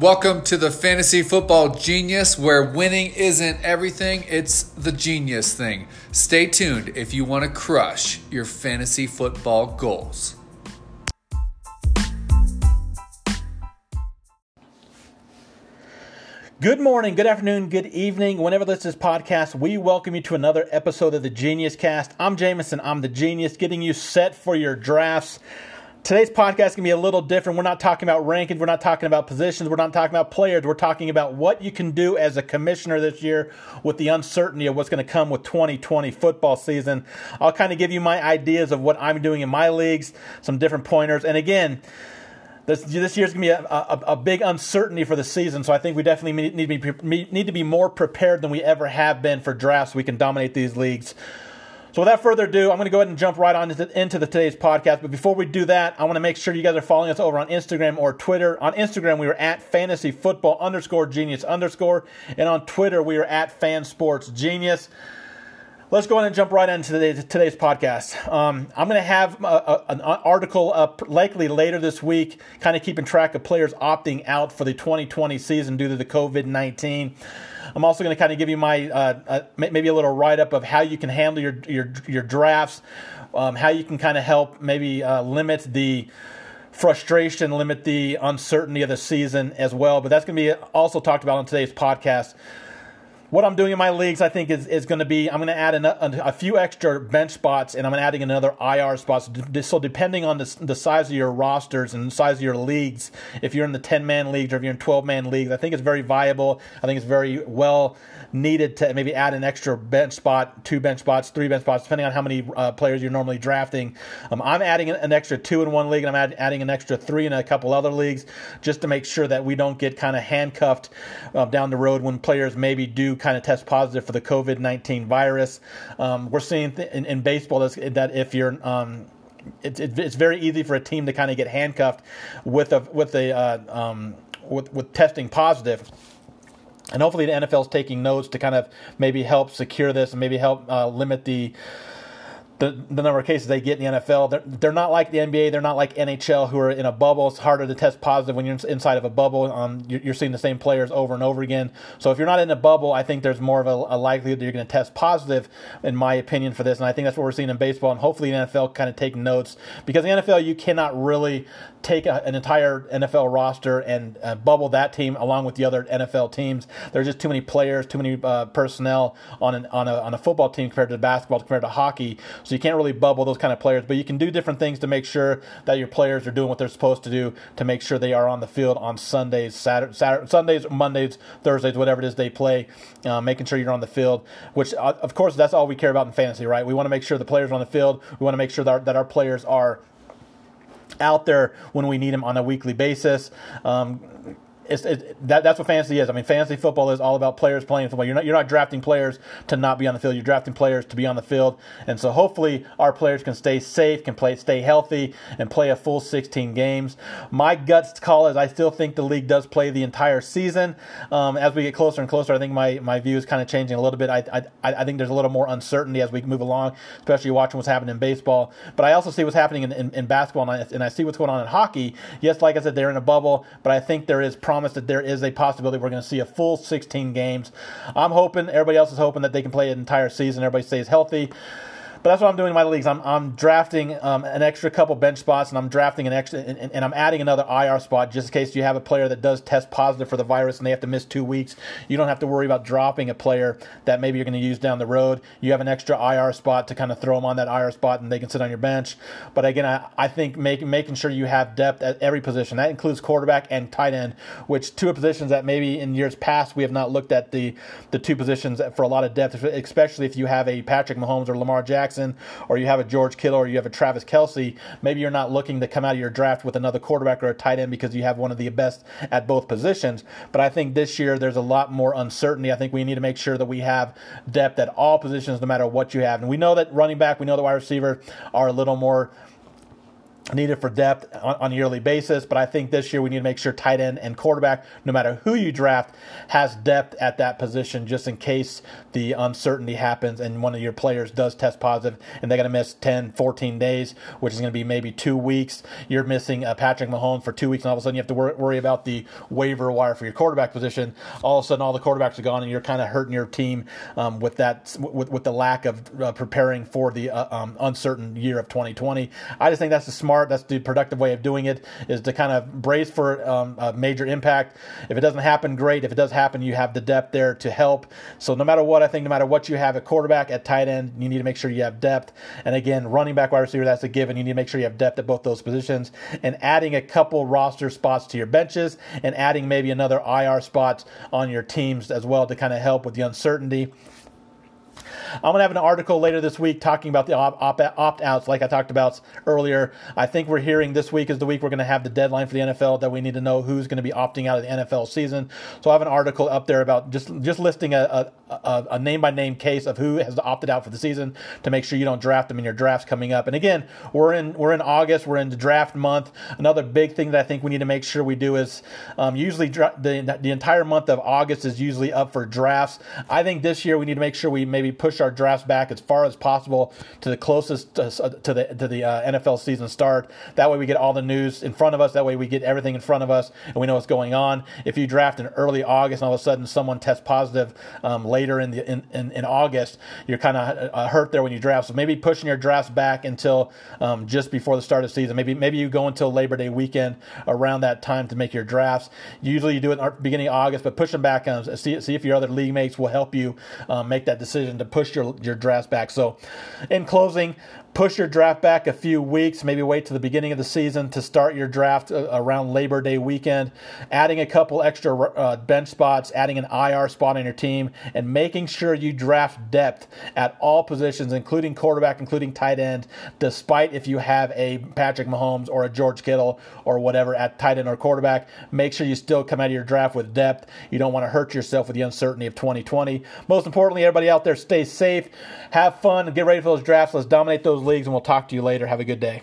Welcome to the Fantasy Football Genius, where winning isn't everything, it's the genius thing. Stay tuned if you want to crush your fantasy football goals. Good morning, good afternoon, good evening. Whenever this is podcast, we welcome you to another episode of the Genius Cast. I'm Jameson, I'm the genius, getting you set for your drafts. Today's podcast is going to be a little different. We're not talking about rankings. We're not talking about positions. We're not talking about players. We're talking about what you can do as a commissioner this year with the uncertainty of what's going to come with 2020 football season. I'll kind of give you my ideas of what I'm doing in my leagues, some different pointers. And again, this, this year's going to be a, a, a, big uncertainty for the season, so I think we definitely need to, be, need to be more prepared than we ever have been for drafts so we can dominate these leagues. So without further ado, I'm going to go ahead and jump right on into the today's podcast. But before we do that, I want to make sure you guys are following us over on Instagram or Twitter. On Instagram, we are at fantasy football underscore genius underscore, and on Twitter, we are at fan sports genius. Let's go ahead and jump right into today's, today's podcast. Um, I'm going to have a, a, an article up likely later this week, kind of keeping track of players opting out for the 2020 season due to the COVID 19. I'm also going to kind of give you my uh, uh, maybe a little write up of how you can handle your your your drafts, um, how you can kind of help maybe uh, limit the frustration, limit the uncertainty of the season as well. But that's going to be also talked about on today's podcast what I'm doing in my leagues, I think, is, is going to be I'm going to add an, a, a, few extra bench spots and I'm adding another IR spots. So depending on the, the size of your rosters and size of your leagues, if you're in the 10 man leagues or if you're in 12 man leagues, I think it's very viable. I think it's very well needed to maybe add an extra bench spot, two bench spots, three bench spots, depending on how many uh, players you're normally drafting. Um, I'm adding an extra two in one league, and I'm add, adding an extra three in a couple other leagues, just to make sure that we don't get kind of handcuffed uh, down the road when players maybe do kind of test positive for the COVID 19 virus. Um, we're seeing th- in, in, baseball that if you're um, it's, it's very easy for a team to kind of get handcuffed with a with a uh, um, with with testing positive and hopefully the NFL is taking notes to kind of maybe help secure this and maybe help uh, limit the the, the number of cases they get in the NFL. They're, they're not like the NBA. They're not like NHL, who are in a bubble. It's harder to test positive when you're inside of a bubble. Um, you're, you're, seeing the same players over and over again. So if you're not in a bubble, I think there's more of a, a likelihood that you're going to test positive, in my opinion, for this. And I think that's what we're seeing in baseball. And hopefully the NFL kind of take notes because the NFL you cannot really take a, an entire NFL roster and uh, bubble that team along with the other NFL teams. There's just too many players, too many uh, personnel on an, on a on a football team compared to basketball, compared to hockey. You can't really bubble those kind of players, but you can do different things to make sure that your players are doing what they're supposed to do to make sure they are on the field on Sundays, Saturday, Saturday Sundays, Mondays, Thursdays, whatever it is they play, uh, making sure you're on the field. Which, uh, of course, that's all we care about in fantasy, right? We want to make sure the players are on the field. We want to make sure that our, that our players are out there when we need them on a weekly basis. Um, it's, it, that, that's what fantasy is. I mean, fantasy football is all about players playing football. You're not you're not drafting players to not be on the field. You're drafting players to be on the field. And so hopefully our players can stay safe, can play stay healthy, and play a full 16 games. My guts call is I still think the league does play the entire season. Um, as we get closer and closer, I think my, my view is kind of changing a little bit. I, I I think there's a little more uncertainty as we move along, especially watching what's happening in baseball. But I also see what's happening in, in, in basketball, and I, and I see what's going on in hockey. Yes, like I said, they're in a bubble, but I think there is promise promise that there is a possibility we're going to see a full 16 games. I'm hoping, everybody else is hoping that they can play an entire season, everybody stays healthy. But that's what I'm doing in my leagues. I'm, I'm drafting um, an extra couple bench spots, and I'm drafting an extra, and, and, I'm adding another IR spot just in case you have a player that does test positive for the virus and they have to miss two weeks. You don't have to worry about dropping a player that maybe you're going to use down the road. You have an extra IR spot to kind of throw them on that IR spot, and they can sit on your bench. But again, I, I think making making sure you have depth at every position that includes quarterback and tight end, which two positions that maybe in years past we have not looked at the the two positions for a lot of depth, especially if you have a Patrick Mahomes or Lamar Jackson Jackson, or you have a George Kittle, or you have a Travis Kelce, maybe you're not looking to come out of your draft with another quarterback or a tight end because you have one of the best at both positions. But I think this year there's a lot more uncertainty. I think we need to make sure that we have depth at all positions, no matter what you have. And we know that running back, we know the wide receiver are a little more needed for depth on, on, a yearly basis. But I think this year we need to make sure tight end and quarterback, no matter who you draft, has depth at that position just in case the uncertainty happens and one of your players does test positive and they're going to miss 10, 14 days, which is going to be maybe two weeks. You're missing uh, Patrick Mahomes for two weeks, and all of a sudden you have to wor- worry about the waiver wire for your quarterback position. All of a sudden, all the quarterbacks are gone, and you're kind of hurting your team um, with that with, with the lack of uh, preparing for the uh, um, uncertain year of 2020. I just think that's the smart, that's the productive way of doing it is to kind of brace for um, a major impact. If it doesn't happen, great. If it does happen, you have the depth there to help. So no matter what, I think no matter what you have at quarterback, at tight end, you need to make sure you have depth. And again, running back, wide receiver, that's a given. You need to make sure you have depth at both those positions. And adding a couple roster spots to your benches and adding maybe another IR spot on your teams as well to kind of help with the uncertainty. I'm going to have an article later this week talking about the opt outs, like I talked about earlier. I think we're hearing this week is the week we're going to have the deadline for the NFL that we need to know who's going to be opting out of the NFL season. So I have an article up there about just just listing a, a name by name case of who has opted out for the season to make sure you don't draft them in your drafts coming up. And again, we're in we're in August, we're in the draft month. Another big thing that I think we need to make sure we do is um, usually dra- the the entire month of August is usually up for drafts. I think this year we need to make sure we maybe push our drafts back as far as possible to the closest to, uh, to the to the uh, NFL season start. That way we get all the news in front of us. That way we get everything in front of us and we know what's going on. If you draft in early August and all of a sudden someone tests positive um, later in the in, in, in August, you're kind of uh, hurt there when you draft. So maybe pushing your drafts back until um, just before the start of the season. Maybe maybe you go until Labor Day weekend around that time to make your drafts. Usually you do it in the beginning of August, but push them back. Um, see see if your other league mates will help you um, make that decision to push your your drafts back. So, in closing, push your draft back a few weeks, maybe wait to the beginning of the season to start your draft uh, around Labor Day weekend, adding a couple extra uh, bench spots, adding an IR spot on your team, and making sure you draft depth at all positions, including quarterback, including tight end, despite if you have a Patrick Mahomes or a George Kittle or whatever at tight end or quarterback. Make sure you still come out of your draft with depth. You don't want to hurt yourself with the uncertainty of 2020. Most importantly, everybody out there, stay safe, have fun, and get ready for those drafts. Let's dominate those leagues, and we'll talk to you later. Have a good day.